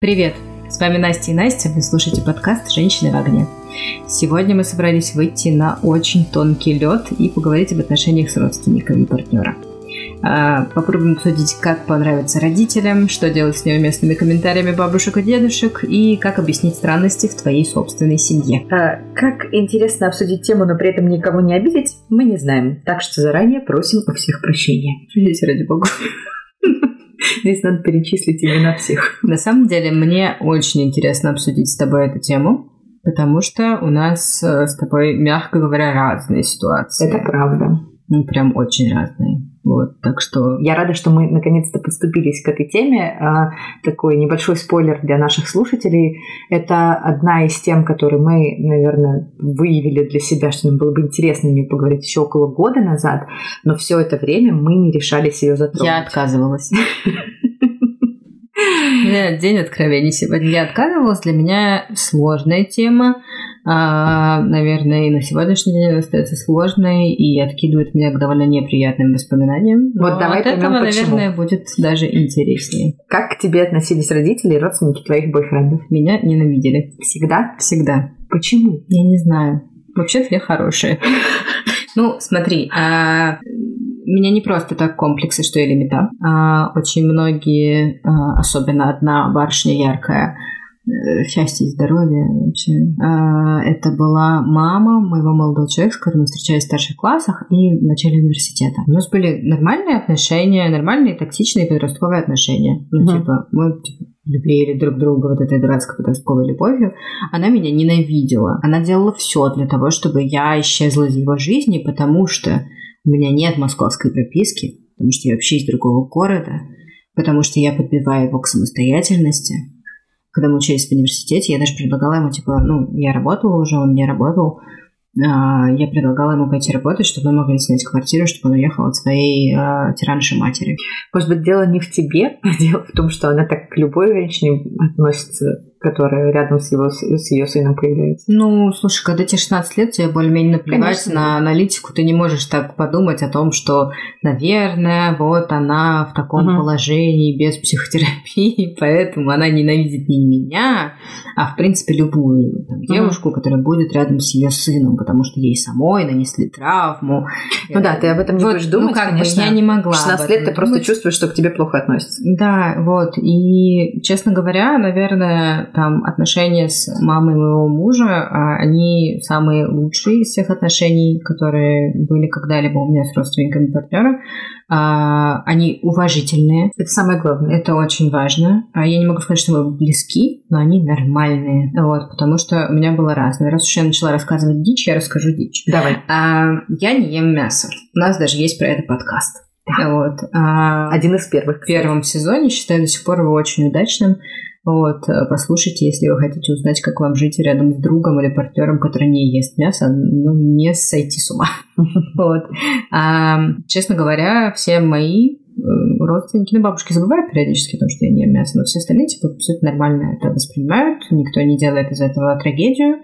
Привет! С вами Настя и Настя, вы слушаете подкаст «Женщины в огне». Сегодня мы собрались выйти на очень тонкий лед и поговорить об отношениях с родственниками партнера. А, попробуем обсудить, как понравится родителям, что делать с неуместными комментариями бабушек и дедушек и как объяснить странности в твоей собственной семье. А, как интересно обсудить тему, но при этом никого не обидеть, мы не знаем. Так что заранее просим у всех прощения. Здесь ради бога. Здесь надо перечислить имена всех. На самом деле, мне очень интересно обсудить с тобой эту тему, потому что у нас э, с тобой, мягко говоря, разные ситуации. Это правда. Ну, прям очень разные. Вот, так что... Я рада, что мы наконец-то подступились к этой теме. А, такой небольшой спойлер для наших слушателей. Это одна из тем, которые мы, наверное, выявили для себя, что нам было бы интересно нее поговорить еще около года назад, но все это время мы не решались ее затронуть. Я отказывалась. День откровений сегодня. Я отказывалась. Для меня сложная тема наверное, и на сегодняшний день она остается сложной и откидывает меня к довольно неприятным воспоминаниям. Вот Но давай от этого, поймем, почему. наверное, будет даже интереснее. Как к тебе относились родители и родственники твоих бойфрендов? Меня ненавидели. Всегда? Всегда. Почему? Я не знаю. Вообще-то я хорошая. Ну, смотри, а, у меня не просто так комплексы, что я лимита. А, очень многие, а, особенно одна барышня яркая, счастья и здоровья вообще. А, это была мама моего молодого человека, с которым мы встречались в старших классах и в начале университета. У нас были нормальные отношения, нормальные токсичные подростковые отношения. Ну, mm типа, мы типа, любили друг друга вот этой дурацкой подростковой любовью. Она меня ненавидела. Она делала все для того, чтобы я исчезла из его жизни, потому что у меня нет московской прописки, потому что я вообще из другого города, потому что я подбиваю его к самостоятельности, когда мы учились в университете, я даже предлагала ему, типа, ну, я работала уже, он не работал, а, я предлагала ему пойти работать, чтобы мы могли снять квартиру, чтобы он уехал от своей э, тиранши матери. Может быть, дело не в тебе, а дело в том, что она так к любой женщине относится которая рядом с, его, с ее сыном появляется. Ну, слушай, когда тебе 16 лет, тебе более-менее наплевать Конечно. на аналитику, ты не можешь так подумать о том, что, наверное, вот она в таком угу. положении без психотерапии, поэтому она ненавидит не меня, а, в принципе, любую там, девушку, угу. которая будет рядом с ее сыном, потому что ей самой нанесли травму. Ну да, ты об этом не вот, будешь ну думать, ну, как конечно. Бы, я не могла. В 16 лет ты просто чувствуешь, что к тебе плохо относятся. Да, вот. И, честно говоря, наверное, там отношения с мамой моего мужа, а, они самые лучшие из всех отношений, которые были когда-либо у меня с родственниками партнера. А, они уважительные. Это самое главное. Это очень важно. А Я не могу сказать, что мы близки, но они нормальные. Вот, потому что у меня было разное. Раз уж я начала рассказывать дичь, я расскажу дичь. Давай. Я не ем мясо. У нас даже есть про это подкаст. Вот. Один из первых. В первом сезоне считаю до сих пор его очень удачным. Вот, э, послушайте, если вы хотите узнать, как вам жить рядом с другом или партнером, который не ест мясо, ну, не сойти с ума. Вот. А, честно говоря, все мои э, родственники, ну, бабушки забывают периодически о том, что я не ем мясо, но все остальные, типа, абсолютно нормально это воспринимают, никто не делает из этого трагедию,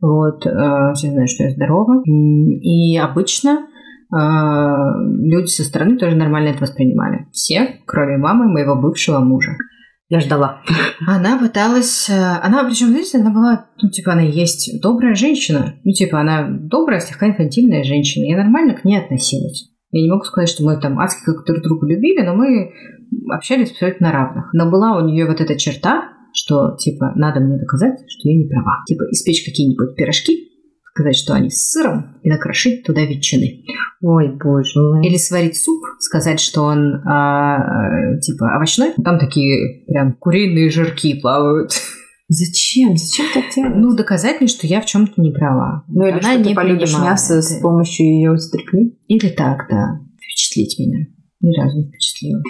вот, э, все знают, что я здорова, и обычно люди со стороны тоже нормально это воспринимали. Все, кроме мамы моего бывшего мужа. Я ждала. Она пыталась... Э, она, причем, знаете, она была, ну, типа, она есть добрая женщина. Ну, типа, она добрая, слегка инфантильная женщина. Я нормально к ней относилась. Я не могу сказать, что мы там адски как друг друга любили, но мы общались абсолютно на равных. Но была у нее вот эта черта, что, типа, надо мне доказать, что я не права. Типа, испечь какие-нибудь пирожки, сказать, что они с сыром, и накрошить туда ветчины. Ой, боже мой. Или сварить суп, сказать, что он а, типа овощной. Там такие прям куриные жирки плавают. Зачем? Зачем так делать? Ну, доказать мне, что я в чем-то не права. Ну, или Она что не ты полюбишь мясо с помощью ее стрипни? Или так, да. Впечатлить меня. Ни разу не впечатлила.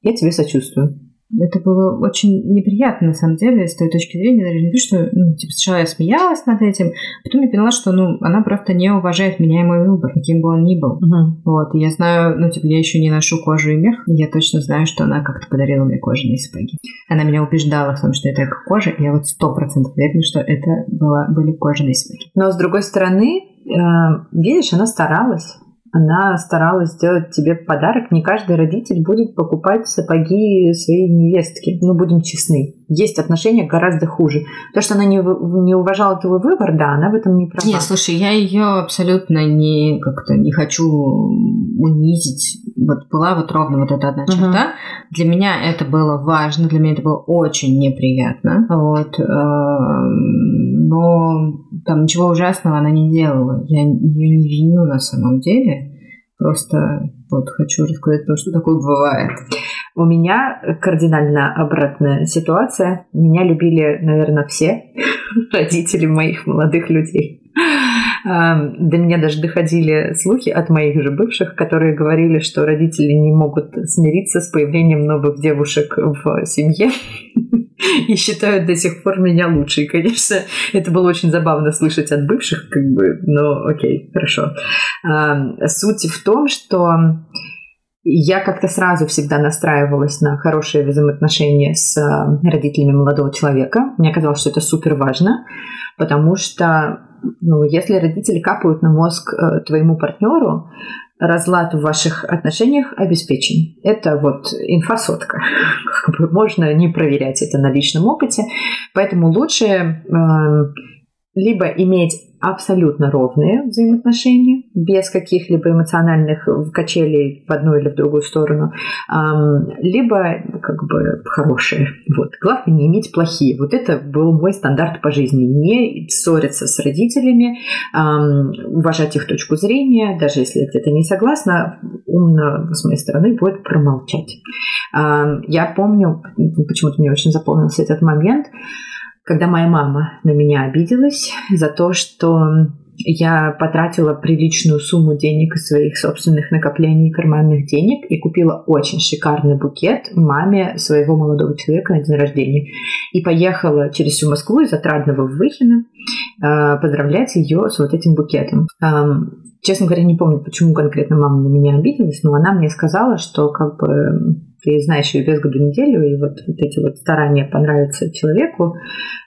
Я тебе сочувствую. Это было очень неприятно, на самом деле, с той точки зрения, даже не то, что, ну, типа, сначала я смеялась над этим, потом я поняла, что, ну, она просто не уважает меня и мой выбор, каким бы он ни был. Uh-huh. Вот, и я знаю, ну, типа, я еще не ношу кожу и мех, и я точно знаю, что она как-то подарила мне кожаные сапоги. Она меня убеждала в том, что это кожа, и я вот сто процентов уверена, что это была, были кожаные сапоги. Но, с другой стороны, э, видишь, она старалась. Она старалась сделать тебе подарок. Не каждый родитель будет покупать сапоги своей невестки. Ну, будем честны. Есть отношения гораздо хуже. То, что она не, не уважала твой выбор, да, она в этом не права. Нет, слушай, я ее абсолютно не как-то не хочу унизить. Вот была вот ровно вот эта одна черта. Угу. Для меня это было важно, для меня это было очень неприятно. Вот. Эм, но там ничего ужасного она не делала. Я ее не виню на самом деле. Просто вот хочу рассказать то, что такое бывает. У меня кардинально обратная ситуация. Меня любили, наверное, все родители моих молодых людей. До меня даже доходили слухи от моих же бывших, которые говорили, что родители не могут смириться с появлением новых девушек в семье и считают до сих пор меня лучшей. Конечно, это было очень забавно слышать от бывших, как бы, но окей, хорошо. Суть в том, что я как-то сразу всегда настраивалась на хорошие взаимоотношения с родителями молодого человека. Мне казалось, что это супер важно, потому что ну, если родители капают на мозг э, твоему партнеру, разлад в ваших отношениях обеспечен. Это вот инфосотка. Как бы можно не проверять это на личном опыте. Поэтому лучше э, либо иметь абсолютно ровные взаимоотношения, без каких-либо эмоциональных качелей в одну или в другую сторону, либо как бы хорошие. Вот. Главное не иметь плохие. Вот это был мой стандарт по жизни. Не ссориться с родителями, уважать их точку зрения, даже если где-то не согласна, умно с моей стороны будет промолчать. Я помню, почему-то мне очень запомнился этот момент, когда моя мама на меня обиделась за то, что я потратила приличную сумму денег из своих собственных накоплений карманных денег и купила очень шикарный букет маме своего молодого человека на день рождения. И поехала через всю Москву из Отрадного в Выхино э, поздравлять ее с вот этим букетом. Честно говоря, не помню, почему конкретно мама на меня обиделась, но она мне сказала, что как бы ты знаешь ее без году неделю, и вот, вот эти вот старания понравиться человеку,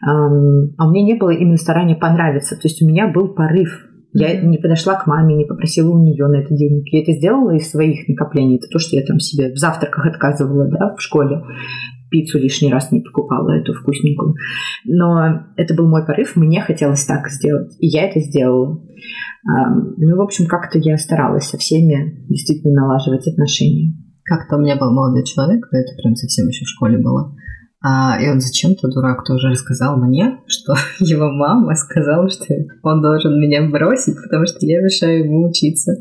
эм, а у меня не было именно старания понравиться, то есть у меня был порыв. Я не подошла к маме, не попросила у нее на это денег. Я это сделала из своих накоплений. Это то, что я там себе в завтраках отказывала да, в школе пиццу лишний раз не покупала, эту вкусненькую. Но это был мой порыв, мне хотелось так сделать, и я это сделала. Ну, в общем, как-то я старалась со всеми действительно налаживать отношения. Как-то у меня был молодой человек, это прям совсем еще в школе было. А, и он зачем-то, дурак, тоже рассказал мне, что его мама сказала, что он должен меня бросить, потому что я мешаю ему учиться.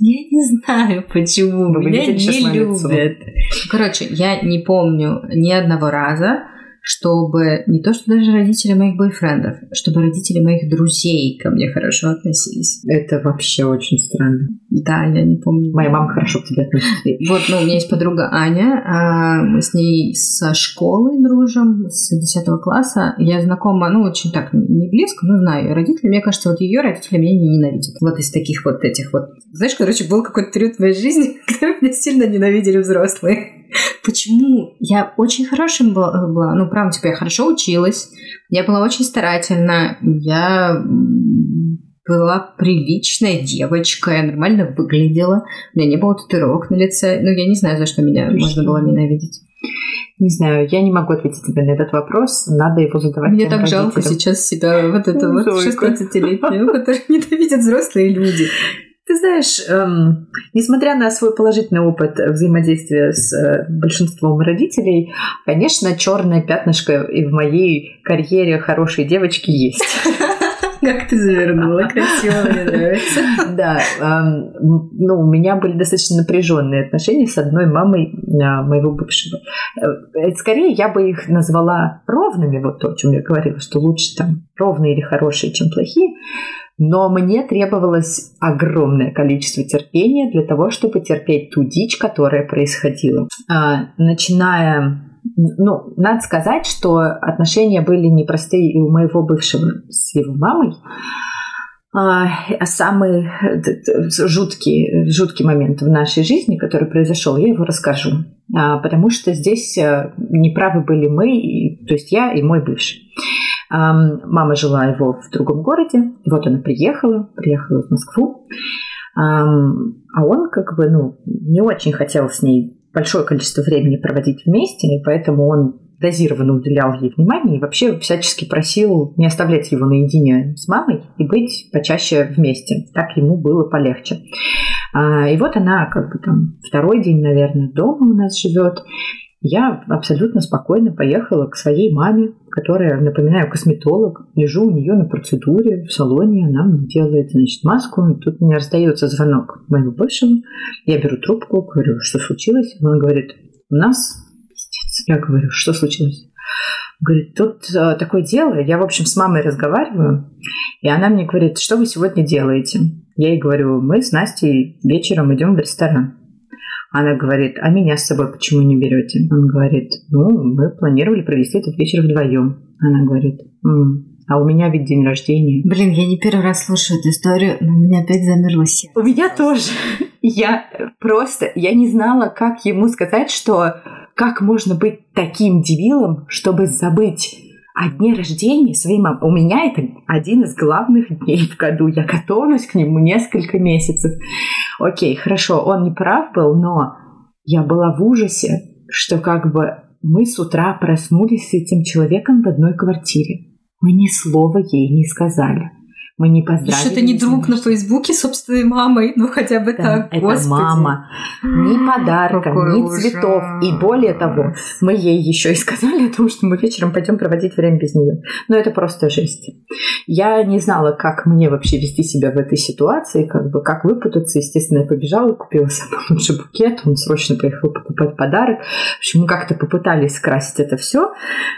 Я не знаю, почему. Вы меня не любят. Короче, я не помню ни одного раза, чтобы не то, что даже родители моих бойфрендов, чтобы родители моих друзей ко мне хорошо относились. Это вообще очень странно. Да, я не помню. Моя мама хорошо к тебе относится. Вот, ну, у меня есть подруга Аня, а, мы с ней со школы дружим, с 10 класса. Я знакома, ну, очень так, не близко, но знаю ее родители. Мне кажется, вот ее родители меня не ненавидят. Вот из таких вот этих вот... Знаешь, короче, был какой-то период в моей жизни, когда меня сильно ненавидели взрослые. Почему? Я очень хорошим была, ну, правда, типа, я хорошо училась, я была очень старательна, я была приличная девочка, я нормально выглядела, у меня не было татуировок на лице, ну, я не знаю, за что меня можно было ненавидеть. Не знаю, я не могу ответить тебе на этот вопрос, надо его задавать Мне так родителям. жалко сейчас себя, вот это вот 16-летнюю, которую ненавидят взрослые люди. Ты знаешь, эм, несмотря на свой положительный опыт взаимодействия с э, большинством родителей, конечно, черное пятнышко и в моей карьере хорошей девочки есть. Как ты завернула, красиво, мне нравится. Да, эм, ну, у меня были достаточно напряженные отношения с одной мамой э, моего бывшего. Э, скорее, я бы их назвала ровными, вот то, о чем я говорила, что лучше там ровные или хорошие, чем плохие. Но мне требовалось огромное количество терпения для того, чтобы терпеть ту дичь, которая происходила. А, начиная ну, надо сказать, что отношения были непростые и у моего бывшего с его мамой. А самый жуткий, жуткий момент в нашей жизни, который произошел, я его расскажу. А, потому что здесь э, неправы были мы, то есть я и мой бывший. Мама жила его в другом городе, вот она приехала, приехала в Москву. А он как бы, ну, не очень хотел с ней большое количество времени проводить вместе, и поэтому он дозированно уделял ей внимание и вообще всячески просил не оставлять его наедине с мамой и быть почаще вместе. Так ему было полегче. А, и вот она как бы там второй день, наверное, дома у нас живет. Я абсолютно спокойно поехала к своей маме, которая, напоминаю, косметолог. Лежу у нее на процедуре в салоне, она мне делает, значит, маску. И тут у меня раздается звонок моему бывшему. Я беру трубку, говорю, что случилось? Он говорит, у нас. Я говорю, что случилось? Говорит, тут э, такое дело, я, в общем, с мамой разговариваю, и она мне говорит, что вы сегодня делаете? Я ей говорю, мы с Настей вечером идем в ресторан. Она говорит, а меня с собой почему не берете? Он говорит, ну, мы планировали провести этот вечер вдвоем. Она говорит, М, а у меня ведь день рождения. Блин, я не первый раз слушаю эту историю, но у меня опять замерло сердце. У меня тоже. Я просто, я не знала, как ему сказать, что как можно быть таким дебилом, чтобы забыть о дне рождения мамы. У меня это один из главных дней в году. Я готовлюсь к нему несколько месяцев. Окей, хорошо, он не прав был, но я была в ужасе, что как бы мы с утра проснулись с этим человеком в одной квартире. Мы ни слова ей не сказали. Мы не поздравили. Что это не друг на Фейсбуке собственной мамой, ну хотя бы Да, так, это господи. мама. Ни подарка, Какой ни ужас. цветов. И более того, мы ей еще и сказали о том, что мы вечером пойдем проводить время без нее. Но это просто жесть. Я не знала, как мне вообще вести себя в этой ситуации, как бы как выпутаться. Естественно, я побежала, купила самый лучший букет, он срочно поехал покупать подарок. В общем, мы как-то попытались скрасить это все,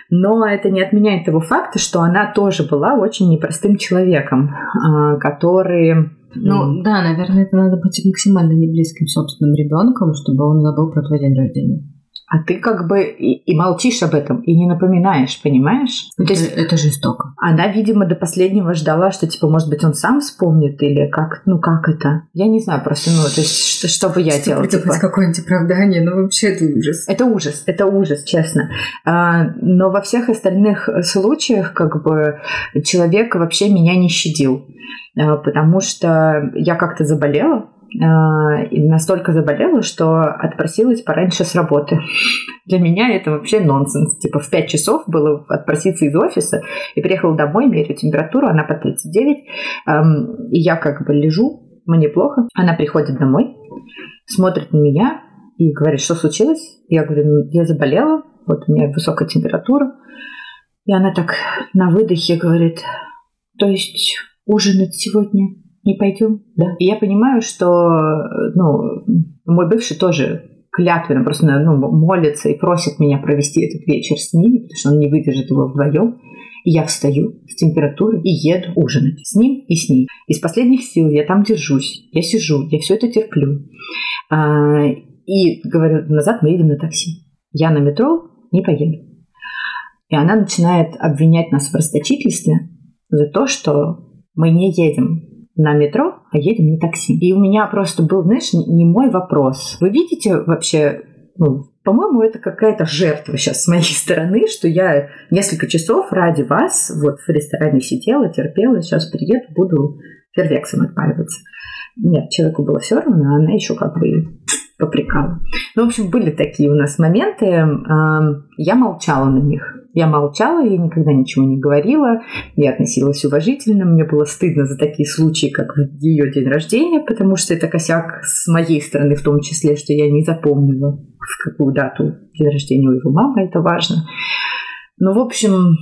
но это не отменяет того факта, что она тоже была очень непростым человеком, а, который Ну да, наверное, это надо быть максимально не близким собственным ребенком, чтобы он забыл про твой день рождения. А ты как бы и, и молчишь об этом, и не напоминаешь, понимаешь? Ну, то Это, есть это жестоко. она, видимо, до последнего ждала, что, типа, может быть, он сам вспомнит, или как, ну, как это? Я не знаю просто, ну, то есть, что, что бы я делала? типа? какое-нибудь оправдание, ну вообще это ужас. Это ужас, это ужас, честно. А, но во всех остальных случаях, как бы, человек вообще меня не щадил, А, потому что я как-то заболела, и настолько заболела, что отпросилась пораньше с работы. Для меня это вообще нонсенс. Типа в 5 часов было отпроситься из офиса и приехала домой, меряю температуру, она по 39, ам, и я как бы лежу, мне плохо. Она приходит домой, смотрит на меня и говорит, что случилось? Я говорю, «Ну, я заболела, вот у меня высокая температура. И она так на выдохе говорит, то есть ужинать сегодня не пойдем? Да. И я понимаю, что ну, мой бывший тоже клятвенно просто ну, молится и просит меня провести этот вечер с ними, потому что он не выдержит его вдвоем. И я встаю с температурой и еду ужинать с ним и с ней. Из последних сил я там держусь, я сижу, я все это терплю. А, и говорю, назад мы едем на такси. Я на метро не поеду. И она начинает обвинять нас в расточительстве за то, что мы не едем на метро, а едем на такси. И у меня просто был, знаешь, не мой вопрос. Вы видите вообще, ну, по-моему, это какая-то жертва сейчас с моей стороны, что я несколько часов ради вас вот в ресторане сидела, терпела, сейчас приеду, буду фейерверксом отпаиваться. Нет, человеку было все равно, она еще как бы попрекала. Ну, в общем, были такие у нас моменты. Я молчала на них. Я молчала, я никогда ничего не говорила, я относилась уважительно, мне было стыдно за такие случаи, как ее день рождения, потому что это косяк с моей стороны в том числе, что я не запомнила, в какую дату день рождения у его мамы, это важно. Ну, в общем,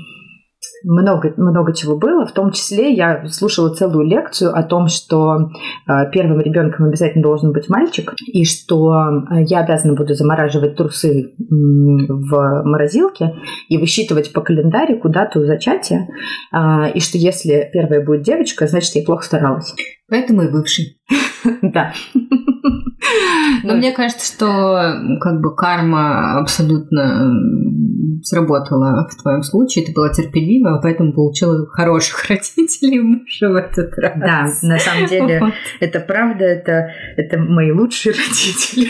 много, много чего было. В том числе я слушала целую лекцию о том, что э, первым ребенком обязательно должен быть мальчик, и что э, я обязана буду замораживать трусы в морозилке и высчитывать по календарику дату зачатия, э, и что если первая будет девочка, значит, я плохо старалась. Поэтому и бывший. Да. Но мне кажется, что как бы карма абсолютно сработала в твоем случае. Ты была терпелива, поэтому получила хороших родителей мужа в этот раз. Да, на самом деле, Вот. это правда, это, это мои лучшие родители.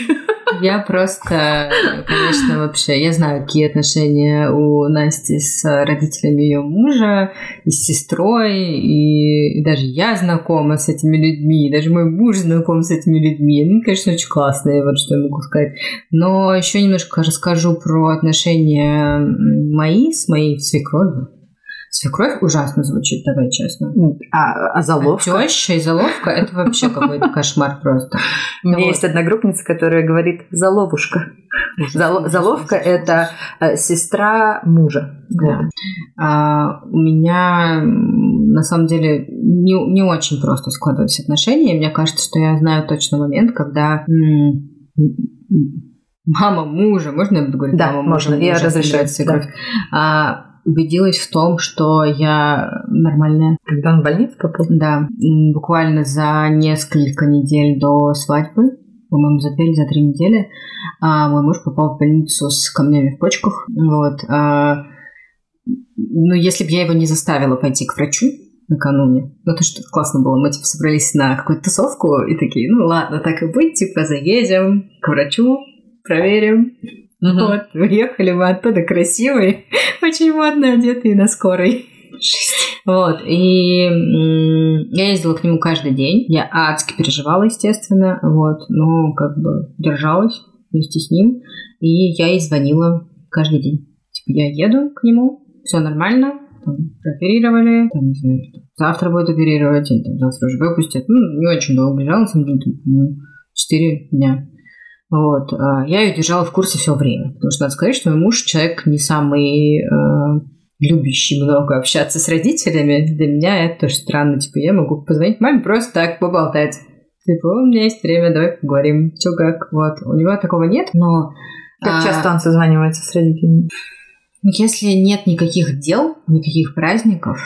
Я просто, конечно, вообще, я знаю, какие отношения у Насти с родителями ее мужа, и с сестрой, и, и даже я знакома с этими людьми, и даже мой муж знаком с этими людьми. Ну, конечно, очень классные, вот что я могу сказать. Но еще немножко расскажу про отношения мои с моей свекровью. Свекровь ужасно звучит, давай честно. А, а заловка? А теща и заловка – это вообще какой-то кошмар просто. У меня есть одна группница, которая говорит «заловушка». Зал, заловка – это э, сестра мужа. Да. А, у меня на самом деле не, не очень просто складывались отношения. Мне кажется, что я знаю точно момент, когда мама мужа, можно я буду говорить да, мама можно, мужа? я разрешаю. Да. А, убедилась в том, что я нормальная. Когда он в больницу попал? Да. Буквально за несколько недель до свадьбы, по-моему, за две или за три недели, а, мой муж попал в больницу с камнями в почках. Вот. А, ну, если бы я его не заставила пойти к врачу, накануне. Ну, то, что классно было. Мы, типа, собрались на какую-то тусовку и такие, ну, ладно, так и быть, типа, заедем к врачу, проверим. Угу. Вот, уехали мы оттуда красивые, очень модно одетые на скорой. Вот, и я ездила к нему каждый день. Я адски переживала, естественно, вот, но как бы держалась вместе с ним. И я ей звонила каждый день. Типа, я еду к нему, все нормально, там, прооперировали, там, не знаю, завтра будет оперировать, или там, завтра уже выпустят. Ну, не очень долго лежала, на самом деле, ну, 4 дня. Вот. А, я ее держала в курсе все время, потому что надо сказать, что мой муж человек не самый э, любящий много общаться с родителями. Для меня это тоже странно. Типа, я могу позвонить маме просто так поболтать. Типа, у меня есть время, давай поговорим. Че как? Вот. У него такого нет, но... Как а... часто он созванивается с родителями? Если нет никаких дел, никаких праздников,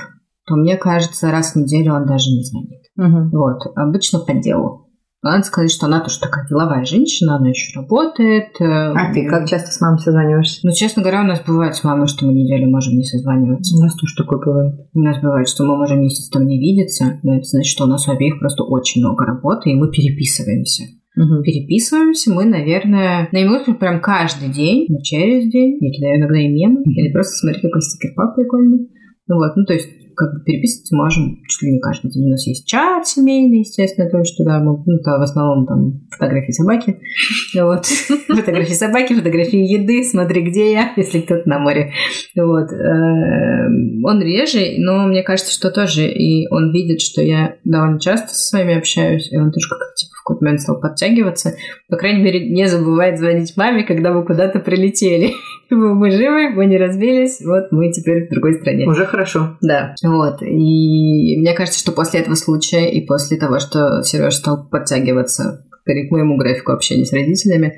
то мне кажется, раз в неделю он даже не звонит. Угу. Вот. Обычно по делу. Надо сказать, что она тоже такая деловая женщина, она еще работает. Э, а ты как часто с мамой созваниваешься? Ну, честно говоря, у нас бывает с мамой, что мы неделю можем не созваниваться. У нас тоже такое бывает. У нас бывает, что мы можем месяц там не видеться, но это значит, что у нас у обеих просто очень много работы, и мы переписываемся. Угу. Переписываемся мы, наверное, на минутку прям каждый день, но через день. Я кидаю иногда и мемы, или просто смотрю, какой стикер-пак прикольный. Ну вот, ну то есть как бы переписываться можем чуть ли не каждый день. У нас есть чат семейный, естественно, то, что да, мы, ну, то в основном там фотографии собаки. Вот. Фотографии собаки, фотографии еды, смотри, где я, если кто-то на море. Вот. Эм, он реже, но мне кажется, что тоже, и он видит, что я довольно часто со вами общаюсь, и он тоже как-то типа в какой-то момент стал подтягиваться. По крайней мере, не забывает звонить маме, когда мы куда-то прилетели. Мы живы, мы не разбились, вот мы теперь в другой стране. Уже хорошо. Да. Вот. И мне кажется, что после этого случая и после того, что Сереж стал подтягиваться к моему графику общения с родителями,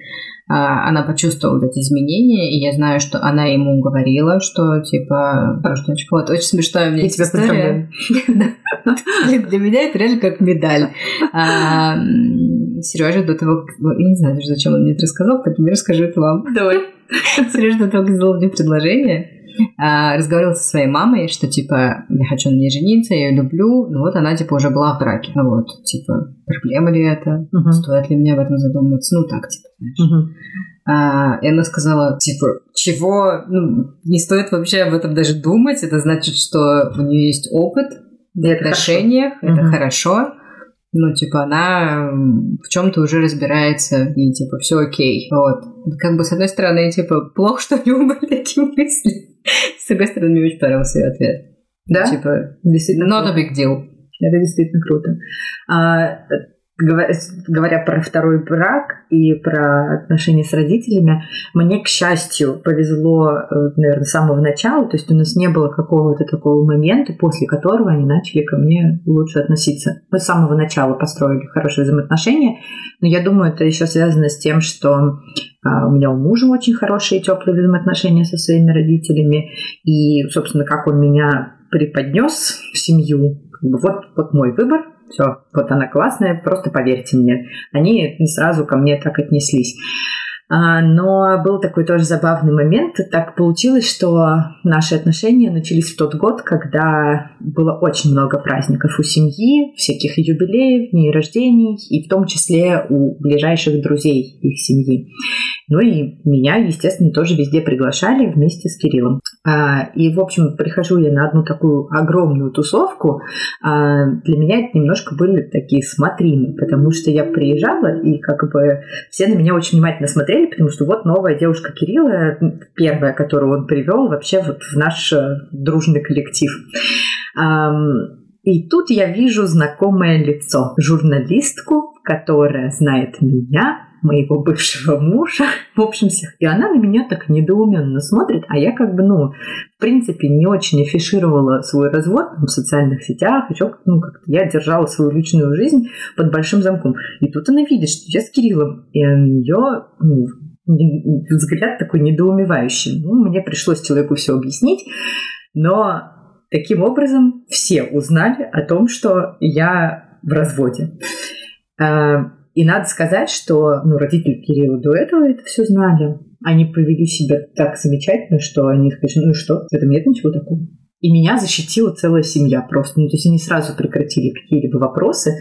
она почувствовала эти изменения, и я знаю, что она ему говорила, что типа, вот очень смешная у меня есть история. Для меня это реально как медаль. А, Сережа до того, я не знаю даже, зачем он мне это рассказал, поэтому я расскажу это вам. Давай. Сережа до того, как сделал мне предложение, а, разговаривала со своей мамой, что, типа, я хочу на ней жениться, я ее люблю, ну вот она, типа, уже была в браке. Ну вот, типа, проблема ли это? Uh-huh. Стоит ли мне в этом задумываться? Ну так, типа, знаешь. Uh-huh. А, и она сказала, типа, чего? Ну, не стоит вообще об этом даже думать. Это значит, что у нее есть опыт в отношениях, это uh-huh. хорошо ну, типа, она в чем-то уже разбирается, и, типа, все окей. Вот. Как бы, с одной стороны, типа, плохо, что у него были такие мысли. С другой стороны, мне очень понравился ее ответ. Да? Типа, действительно. Not a big deal. Это действительно круто. А, говоря про второй брак и про отношения с родителями, мне, к счастью, повезло, э, наверное, с самого начала, то есть у нас не было какого-то такого момента, после которого они начали ко мне лучше относиться. Мы с самого начала построили хорошие взаимоотношения, но я думаю, это еще связано с тем, что а, у меня у мужа очень хорошие теплые взаимоотношения со своими родителями, и, собственно, как он меня преподнес в семью, вот, вот мой выбор, все, вот она классная, просто поверьте мне. Они не сразу ко мне так отнеслись. А, но был такой тоже забавный момент. Так получилось, что наши отношения начались в тот год, когда было очень много праздников у семьи, всяких юбилеев, дней рождений, и в том числе у ближайших друзей их семьи. Ну и меня, естественно, тоже везде приглашали вместе с Кириллом. А, и, в общем, прихожу я на одну такую огромную тусовку. А, для меня это немножко были такие смотрины, потому что я приезжала, и как бы все на меня очень внимательно смотрели, потому что вот новая девушка Кирилла, первая, которую он привел вообще вот в наш э, дружный коллектив. И тут я вижу знакомое лицо, журналистку, которая знает меня, моего бывшего мужа, в общем, всех. И она на меня так недоуменно смотрит, а я как бы, ну, в принципе, не очень афишировала свой развод в социальных сетях, еще, ну, как-то я держала свою личную жизнь под большим замком. И тут она видит, что я с Кириллом, и у нее, ну, взгляд такой недоумевающий. Ну, мне пришлось человеку все объяснить, но таким образом все узнали о том, что я в разводе. А, и надо сказать, что ну, родители Кирилла до этого это все знали. Они повели себя так замечательно, что они сказали, ну и что, в этом нет ничего такого. И меня защитила целая семья просто. Ну, то есть они сразу прекратили какие-либо вопросы.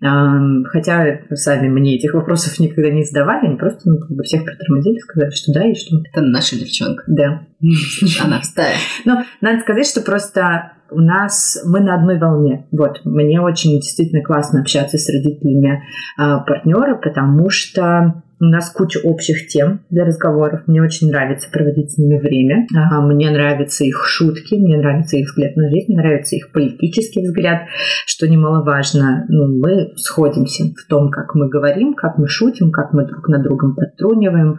Хотя сами мне этих вопросов никогда не задавали. Они просто ну, как бы всех притормозили, сказали, что да и что. Это наша девчонка. Да. Она в стае. Но надо сказать, что просто у нас мы на одной волне. Вот, мне очень действительно классно общаться с родителями э, партнера, потому что у нас куча общих тем для разговоров. Мне очень нравится проводить с ними время. Мне нравятся их шутки, мне нравится их взгляд на жизнь, мне нравится их политический взгляд, что немаловажно. Ну, мы сходимся в том, как мы говорим, как мы шутим, как мы друг над другом подтруниваем.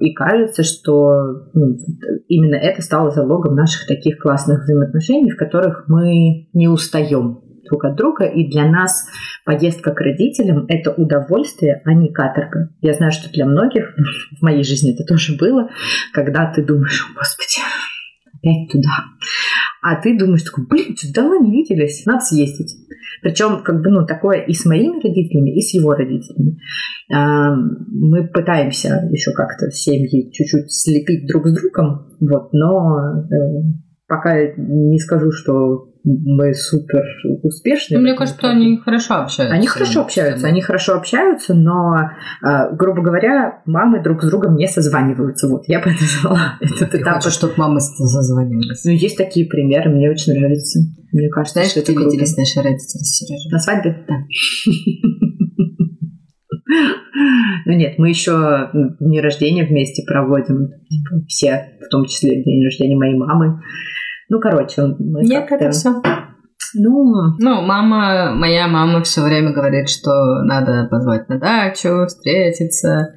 И кажется, что ну, именно это стало залогом наших таких классных взаимоотношений, в которых мы не устаем друг от друга, и для нас поездка к родителям – это удовольствие, а не каторга. Я знаю, что для многих, в моей жизни это тоже было, когда ты думаешь, господи, опять туда. А ты думаешь, такой, блин, что давно не виделись, надо съездить. Причем, как бы, ну, такое и с моими родителями, и с его родителями. Мы пытаемся еще как-то семьи чуть-чуть слепить друг с другом, вот, но э, пока не скажу, что мы супер успешные. Ну, мне кажется, что они хорошо общаются. Они хорошо общаются, они хорошо общаются, но, а, грубо говоря, мамы друг с другом не созваниваются. Вот, я бы назвала этот Ты этап. Хочешь, чтобы мамы созванивались? Ну, есть такие примеры, мне очень нравится. Мне кажется, Знаешь, что это круто. виделись наши родители с Сережей? На свадьбе? Да. Ну нет, мы еще дни рождения вместе проводим. Типа, все, в том числе день рождения моей мамы. Ну, короче, мы Нет, это все. Ну, ну, мама, моя мама все время говорит, что надо позвать на дачу, встретиться.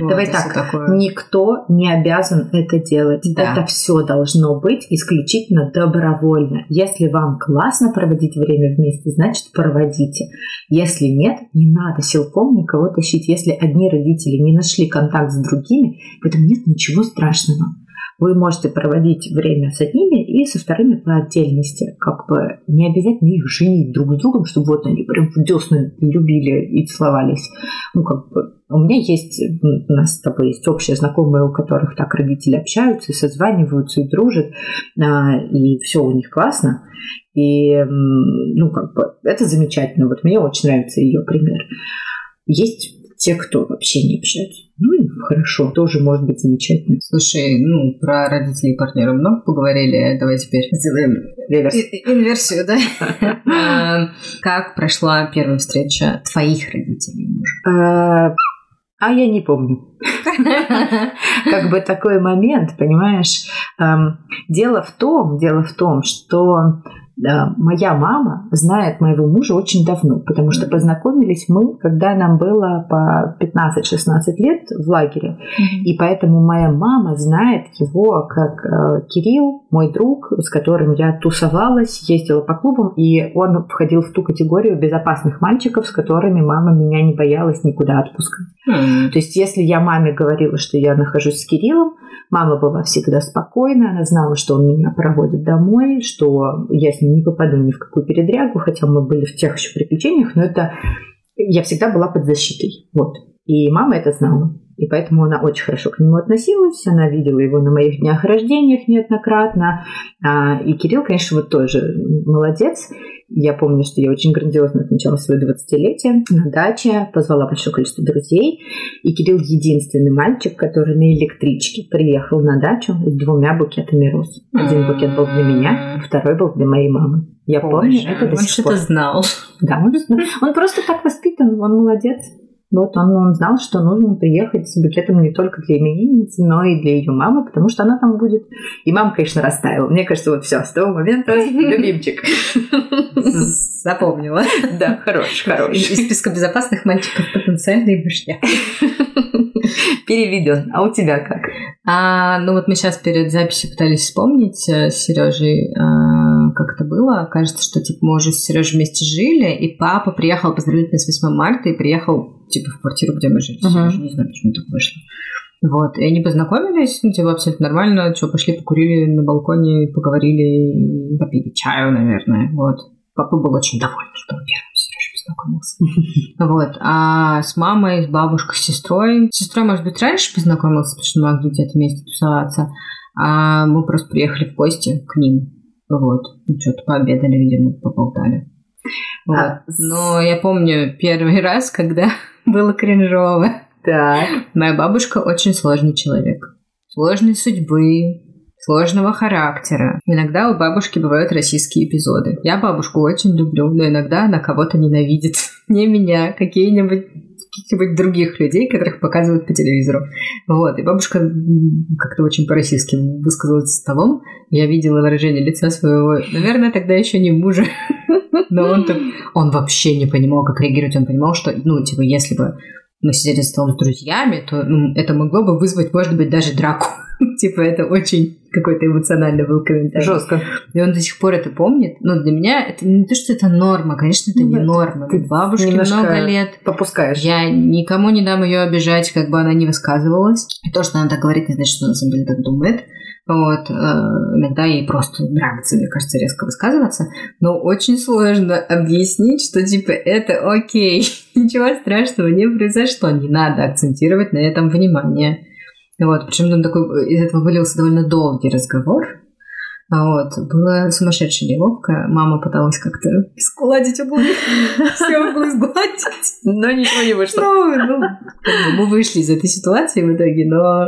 Вот, Давай так, такое. никто не обязан это делать. Да. Это все должно быть исключительно добровольно. Если вам классно проводить время вместе, значит проводите. Если нет, не надо силком никого тащить. Если одни родители не нашли контакт с другими, в этом нет ничего страшного вы можете проводить время с одними и со вторыми по отдельности. Как бы не обязательно их женить друг с другом, чтобы вот они прям в десны любили и целовались. Ну, как бы у меня есть, у нас с тобой есть общие знакомые, у которых так родители общаются, и созваниваются, и дружат, а, и все у них классно. И, ну, как бы, это замечательно. Вот мне очень нравится ее пример. Есть те, кто вообще не общаются. Ну и хорошо, тоже может быть замечательно. Слушай, ну, про родителей и партнера много поговорили. Давай теперь сделаем реверс. инверсию, да? А, как прошла первая встреча твоих родителей мужа? А, а я не помню. Как бы такой момент, понимаешь? Дело в том, дело в том, что моя мама знает моего мужа очень давно, потому что познакомились мы, когда нам было по 15-16 лет в лагере. И поэтому моя мама знает его как э, Кирилл, мой друг, с которым я тусовалась, ездила по клубам, и он входил в ту категорию безопасных мальчиков, с которыми мама меня не боялась никуда отпускать. То есть если я маме говорила, что я нахожусь с Кириллом, мама была всегда спокойна, она знала, что он меня проводит домой, что я с ним не попаду ни в какую передрягу, хотя мы были в тех еще приключениях, но это я всегда была под защитой. Вот. И мама это знала. И поэтому она очень хорошо к нему относилась, она видела его на моих днях рождениях неоднократно. А, и Кирилл, конечно, вот тоже молодец. Я помню, что я очень грандиозно отмечала свое 20-летие на даче, позвала большое количество друзей. И Кирилл единственный мальчик, который на электричке приехал на дачу с двумя букетами роз. Один букет был для меня, второй был для моей мамы. Я Боже, помню это до сих пор. Он что-то знал. Да, он, он просто так воспитан, он молодец. Вот он, он знал, что нужно приехать с букетом не только для именинницы, но и для ее мамы, потому что она там будет. И мама, конечно, растаяла. Мне кажется, вот все, с того момента любимчик. Запомнила. Да, хорош, хорош. Из списка безопасных мальчиков потенциальный башня. Переведен. А у тебя как? А, ну вот мы сейчас перед записью пытались вспомнить э, с Сережей, а, как это было. Кажется, что типа мы уже с Сережей вместе жили, и папа приехал поздравить нас с 8 марта и приехал типа в квартиру, где мы жили. Uh-huh. Сережа, не знаю, почему так вышло. Вот, и они познакомились, ну, типа, абсолютно нормально, что, пошли покурили на балконе, поговорили, попили чаю, наверное, вот. Папа был очень доволен, что он первым познакомился. Вот. А с мамой, с бабушкой, с сестрой. С сестрой, может быть, раньше познакомился, потому что могли где-то вместе тусоваться. А мы просто приехали в гости к ним. Вот. Ну, что-то пообедали, видимо, поболтали. Вот. А... Но я помню первый раз, когда было кринжово. Так. Моя бабушка очень сложный человек. Сложной судьбы, сложного характера. Иногда у бабушки бывают российские эпизоды. Я бабушку очень люблю, но иногда она кого-то ненавидит. Не меня, какие-нибудь каких-нибудь других людей, которых показывают по телевизору. Вот. И бабушка как-то очень по-российски высказалась за столом. Я видела выражение лица своего, наверное, тогда еще не мужа. Но он, он вообще не понимал, как реагировать. Он понимал, что, ну, типа, если бы мы сидели за столом с друзьями, то ну, это могло бы вызвать, может быть, даже драку. типа, это очень какой-то эмоциональный был комментарий. Жестко. И он до сих пор это помнит. Но для меня это не то, что это норма. Конечно, это ну, не норма. Ты бабушке много лет. Попускаешь. Я никому не дам ее обижать, как бы она не высказывалась. И то, что она так говорит, не значит, что она на самом деле так думает. Вот, э, иногда ей просто нравится, мне кажется, резко высказываться, но очень сложно объяснить, что типа это окей, ничего страшного не произошло, не надо акцентировать на этом внимание. Вот, причем там такой, из этого вылился довольно долгий разговор. Вот, было сумасшедше неловко. Мама пыталась как-то складить углы. Все углы сгладить. Но ничего не вышло. Ну, ну, мы вышли из этой ситуации в итоге, но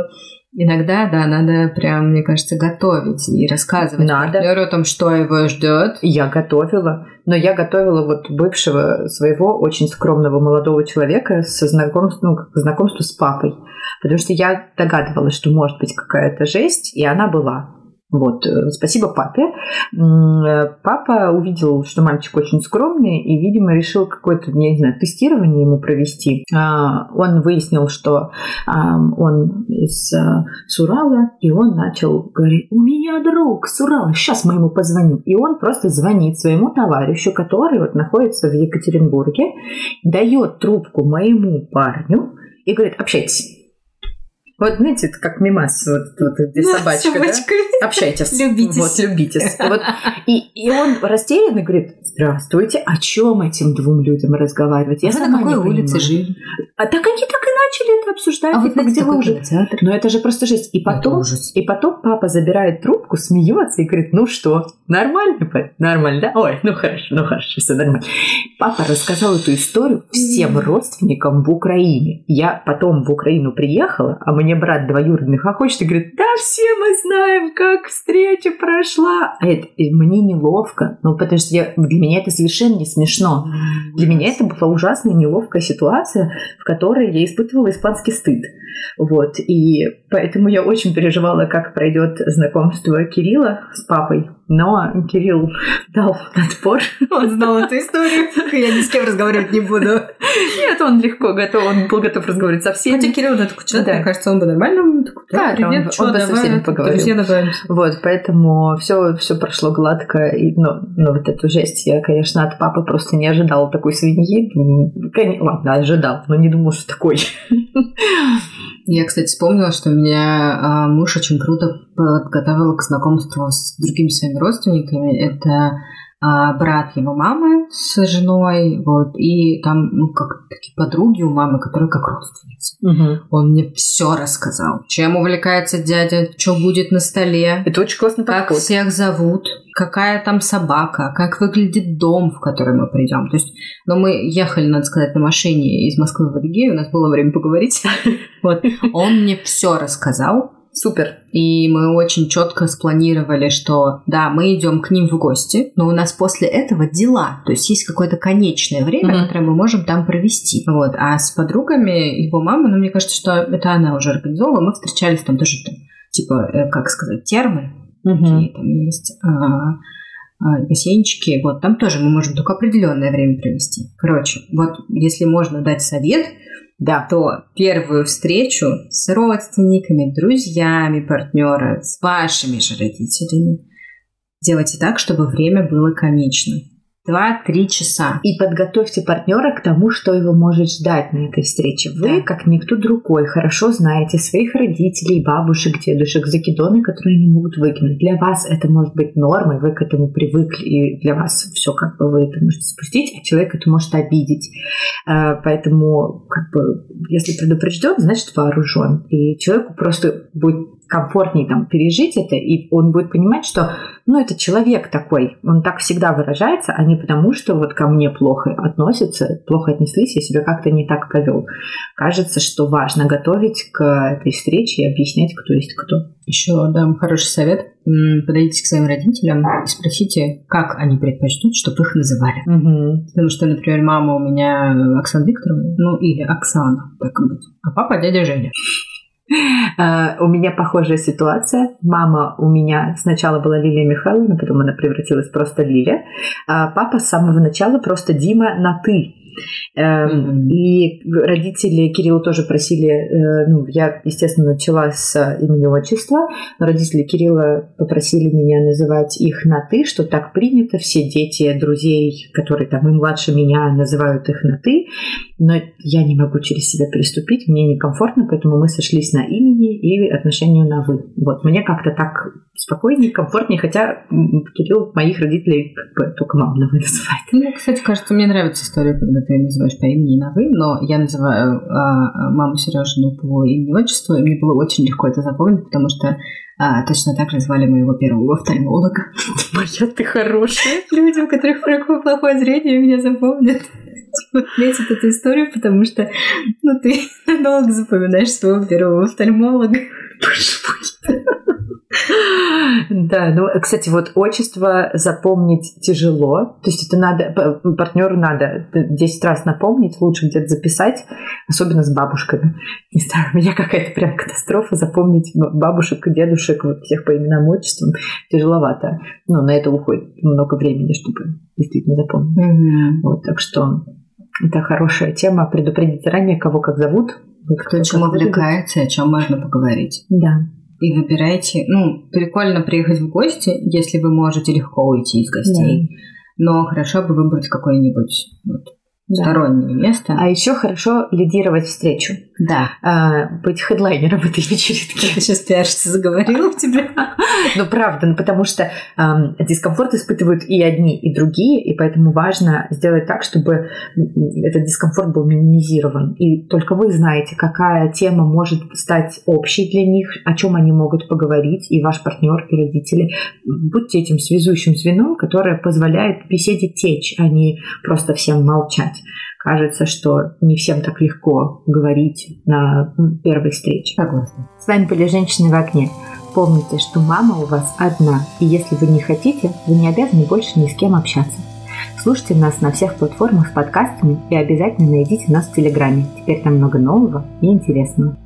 Иногда, да, надо прям, мне кажется, готовить и рассказывать надо. партнеру о том, что его ждет. Я готовила, но я готовила вот бывшего своего очень скромного молодого человека со знакомством, ну, знакомству с папой. Потому что я догадывалась, что может быть какая-то жесть, и она была. Вот, э, спасибо папе. Э, папа увидел, что мальчик очень скромный и, видимо, решил какое-то, не знаю, тестирование ему провести. А, он выяснил, что он из э, Сурала, и он начал говорить, у меня друг с Урала, сейчас мы ему позвоним. И он просто звонит своему товарищу, который вот находится в Екатеринбурге, дает трубку моему парню и говорит, общайтесь. Вот, знаете, это как мимас, вот, вот где да, собачка, да? Общайтесь. Любитесь. Вот, любитесь. Вот. И, и он растерянно говорит, здравствуйте, о чем этим двум людям разговаривать? Я а сама на какой улице жили? А так они так и начали это обсуждать. А вот типа, где вы уже? Театр. Но это же просто жесть. И потом, и потом папа забирает трубку, смеется и говорит, ну что, нормально, нормально, да? Ой, ну хорошо, ну хорошо, все нормально. Папа рассказал эту историю всем родственникам в Украине. Я потом в Украину приехала, а мне брат двоюродный хохочет и говорит, да все мы знаем, как встреча прошла. А это, мне неловко, ну потому что я, для меня это совершенно не смешно. Для меня это была ужасная неловкая ситуация, в которой я испытывала испанский стыд. Вот, и поэтому я очень переживала, как пройдет знакомство Кирилла с папой. Но Кирилл дал отпор. Он знал эту историю. Я ни с кем разговаривать не буду. Нет, он легко готов, он был готов разговаривать со всеми. Хотя Кирилл, да, такой человек, да. мне кажется, он бы нормально такой, да, да привет, он, что, он бы со всеми поговорил. Вот, поэтому все, все прошло гладко. И, ну, ну, вот эту жесть я, конечно, от папы просто не ожидала такой свиньи. Ладно, ожидал, но не думал, что такой. Я, кстати, вспомнила, что меня а, муж очень круто подготовил к знакомству с другими своими родственниками. Это брат его мамы с женой, вот, и там, ну, как такие подруги у мамы, которые как родственницы. Угу. Он мне все рассказал. Чем увлекается дядя, что будет на столе. Это очень классно Как подход. всех зовут, какая там собака, как выглядит дом, в который мы придем. То есть, ну, мы ехали, надо сказать, на машине из Москвы в Адыгею, у нас было время поговорить. Вот. Он мне все рассказал, Супер. и мы очень четко спланировали, что да, мы идем к ним в гости, но у нас после этого дела. То есть есть какое-то конечное время, Мгм. которое мы можем там провести. Вот. А с подругами его мамы, ну, мне кажется, что это она уже организовала, мы встречались там тоже, там, типа, э, как сказать, термы, какие там есть, а, а, бассейнчики, вот, там тоже мы можем только определенное время провести. Короче, вот, если можно дать совет, Да. то первую встречу с родственниками, друзьями партнера, с вашими же родителями делайте так, чтобы время было конечно. Два-три часа. И подготовьте партнера к тому, что его может ждать на этой встрече. Вы, Да. как никто другой, хорошо знаете своих родителей, бабушек, дедушек, закидоны, которые они могут выкинуть. Для вас это может быть нормой, вы к этому привыкли, и для вас все как бы вы это можете спустить, а человек это может обидеть. Э, Поэтому, как бы, если предупрежден, значит вооружен. И человеку просто будет комфортнее там пережить это, и он будет понимать, что, ну, это человек такой, он так всегда выражается, а не потому, что вот ко мне плохо относятся, плохо отнеслись, я себя как-то не так повел. Кажется, что важно готовить к этой встрече и объяснять, кто есть кто. Еще дам хороший совет. Подойдите к своим родителям и спросите, как они предпочтут, чтобы их называли. Потому что, например, мама у меня Оксана Викторовна, ну или Оксана, так и быть. А папа дядя Женя. Э, У меня похожая ситуация. Мама у меня сначала была Лилия Михайловна, потом она превратилась просто Лиля. А папа с самого начала просто Дима на «ты». Мгм. И родители Кирилла тоже просили, э, ну, я, естественно, начала с имени отчества, но родители Кирилла попросили меня называть их на «ты», что так принято, все дети друзей, которые там и младше меня, называют их на «ты», но я не могу через себя переступить, мне некомфортно, поэтому мы сошлись на имени и отношению на «вы». Вот, мне как-то так спокойнее, комфортнее, хотя Кирилл моих родителей как бы только мама на «вы» называет. Ну, кстати, кажется, мне нравится история, когда ты называешь по имени и на «вы», но я называю а, маму Сережину по имени и отчеству, и мне было очень легко это запомнить, потому что а, точно так же звали моего первого офтальмолога. Моя ты хорошая. Люди, у которых плохое плохое зрение, меня запомнят. Типа, Метит эту историю, потому что ну, ты долго запоминаешь своего первого офтальмолога. Да, ну, кстати, вот отчество запомнить тяжело. То есть это надо, партнеру надо 10 раз напомнить, лучше где-то записать, особенно с бабушками. Не знаю, у меня какая-то прям катастрофа запомнить бабушек и дедушек вот всех по именам отчествам тяжеловато. Ну, на это уходит много времени, чтобы действительно запомнить. Вот, так что это хорошая тема. Предупредить заранее, кого как зовут. Вот Кто чем как выглядит. увлекается, о чем можно поговорить. Да. И выбирайте. Ну, прикольно приехать в гости, если вы можете легко уйти из гостей. Но хорошо бы выбрать какое-нибудь вот, Да. стороннее место. А еще хорошо лидировать встречу. Да. а, быть хедлайнером этой вечеринки. Ты сейчас пиарщица заговорила в тебе. Ну, правда, ну, потому что дискомфорт испытывают и одни, и другие, и поэтому важно сделать так, чтобы этот дискомфорт был минимизирован. И только вы знаете, какая тема может стать общей для них, о чем они могут поговорить, и ваш партнер, и родители. Будьте этим связующим звеном, которое позволяет беседе течь, а не просто всем молчать. Кажется, что не всем так легко говорить на первой встрече. Согласна. С вами были «Женщины в окне». Помните, что мама у вас одна, и если вы не хотите, вы не обязаны больше ни с кем общаться. Слушайте нас на всех платформах с подкастами и обязательно найдите нас в Телеграме. Теперь там много нового и интересного.